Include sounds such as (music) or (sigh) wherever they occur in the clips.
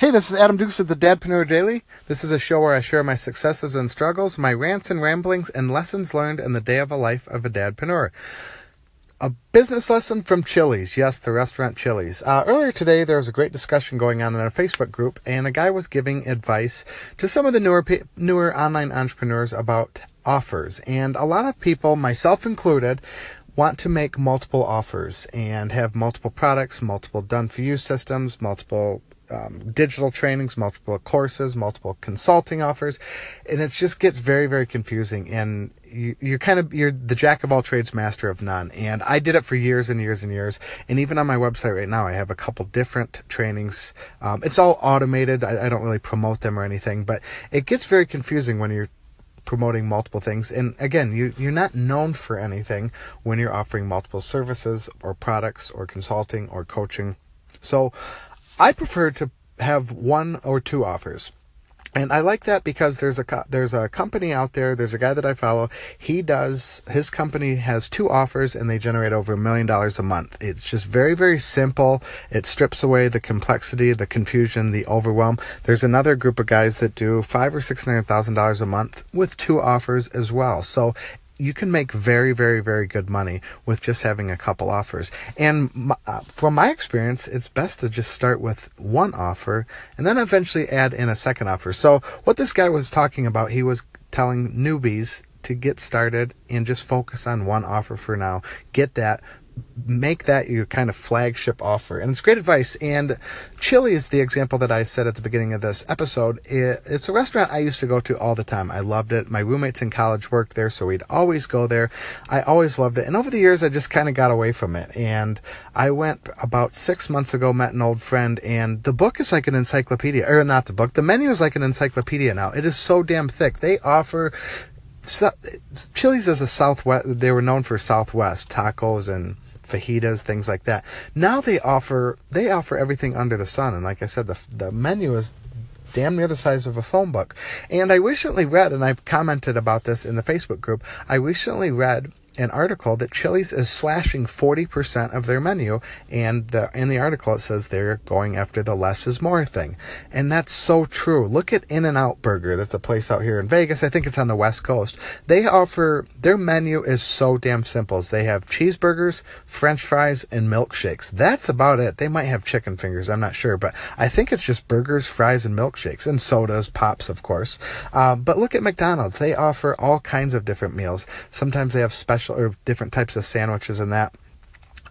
Hey, this is Adam Dukes with the Dadpreneur Daily. This is a show where I share my successes and struggles, my rants and ramblings, and lessons learned in the day of a life of a dadpreneur. A business lesson from Chili's. Yes, the restaurant Chili's. Uh, earlier today, there was a great discussion going on in a Facebook group, and a guy was giving advice to some of the newer newer online entrepreneurs about offers. And a lot of people, myself included, want to make multiple offers and have multiple products, multiple done for you systems, multiple um, digital trainings, multiple courses, multiple consulting offers, and it just gets very, very confusing. And you, you're kind of you're the jack of all trades, master of none. And I did it for years and years and years. And even on my website right now, I have a couple different trainings. Um, it's all automated. I, I don't really promote them or anything, but it gets very confusing when you're promoting multiple things. And again, you, you're not known for anything when you're offering multiple services or products or consulting or coaching. So I prefer to have one or two offers. And I like that because there's a there's a company out there. There's a guy that I follow. He does his company has two offers and they generate over a million dollars a month. It's just very very simple. It strips away the complexity, the confusion, the overwhelm. There's another group of guys that do five or six hundred thousand dollars a month with two offers as well. So you can make very, very, very good money with just having a couple offers. And my, uh, from my experience, it's best to just start with one offer and then eventually add in a second offer. So what this guy was talking about, he was telling newbies to get started and just focus on one offer for now. Get that make that your kind of flagship offer. And it's great advice. And Chili is the example that I said at the beginning of this episode. It's a restaurant I used to go to all the time. I loved it. My roommates in college worked there, so we'd always go there. I always loved it. And over the years, I just kind of got away from it. And I went about six months ago, met an old friend, and the book is like an encyclopedia. Or not the book, the menu is like an encyclopedia now. It is so damn thick. They offer Chili's is a Southwest. They were known for Southwest tacos and fajitas, things like that. Now they offer they offer everything under the sun, and like I said, the the menu is damn near the size of a phone book. And I recently read, and I've commented about this in the Facebook group. I recently read an article that Chili's is slashing 40% of their menu, and the, in the article it says they're going after the less is more thing. And that's so true. Look at In N Out Burger. That's a place out here in Vegas. I think it's on the West Coast. They offer, their menu is so damn simple. They have cheeseburgers, french fries, and milkshakes. That's about it. They might have chicken fingers, I'm not sure, but I think it's just burgers, fries, and milkshakes, and sodas, pops, of course. Uh, but look at McDonald's. They offer all kinds of different meals. Sometimes they have special special or different types of sandwiches and that.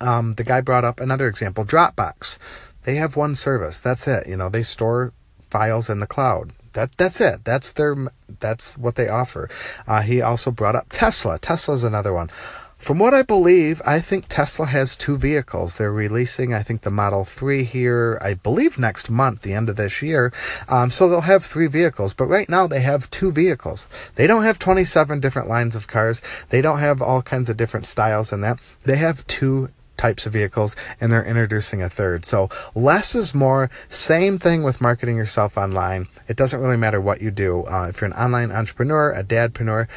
Um, the guy brought up another example, Dropbox. They have one service. That's it. You know, they store files in the cloud. That that's it. That's their that's what they offer. Uh, he also brought up Tesla. Tesla's another one. From what I believe, I think Tesla has two vehicles. They're releasing, I think, the Model 3 here, I believe, next month, the end of this year. Um, so they'll have three vehicles. But right now, they have two vehicles. They don't have 27 different lines of cars. They don't have all kinds of different styles and that. They have two types of vehicles and they're introducing a third. So less is more. Same thing with marketing yourself online. It doesn't really matter what you do. Uh, if you're an online entrepreneur, a dadpreneur,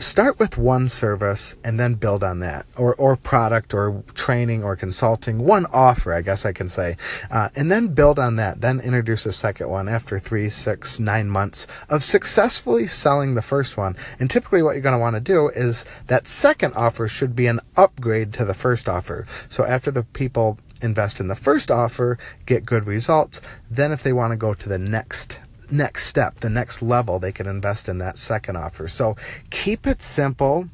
start with one service and then build on that or, or product or training or consulting one offer i guess i can say uh, and then build on that then introduce a second one after three six nine months of successfully selling the first one. And typically what you're going to want to do is that second offer should be an upgrade to the first offer. So after the people invest in the first offer get good results then if they want to go to the next next step, the next level, they can invest in that second offer. So keep it simple.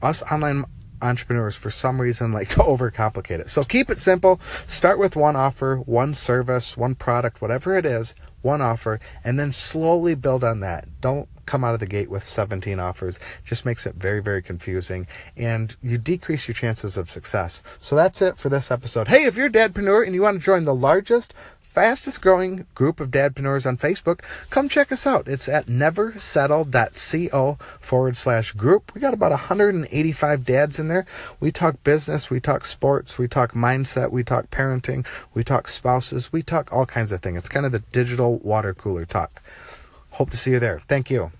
Us online entrepreneurs, for some reason, like to (laughs) overcomplicate it. So keep it simple. Start with one offer, one service, one product, whatever it is, one offer, and then slowly build on that. Don't come out of the gate with 17 offers. Just makes it very, very confusing and you decrease your chances of success. So that's it for this episode. Hey, if you're a dadpreneur and you want to join the largest fastest growing group of dadpreneurs on Facebook, come check us out. It's at neversettle.co forward slash group. We got about 185 dads in there. We talk business, we talk sports, we talk mindset, we talk parenting, we talk spouses, we talk all kinds of things. It's kind of the digital water cooler talk. Hope to see you there. Thank you.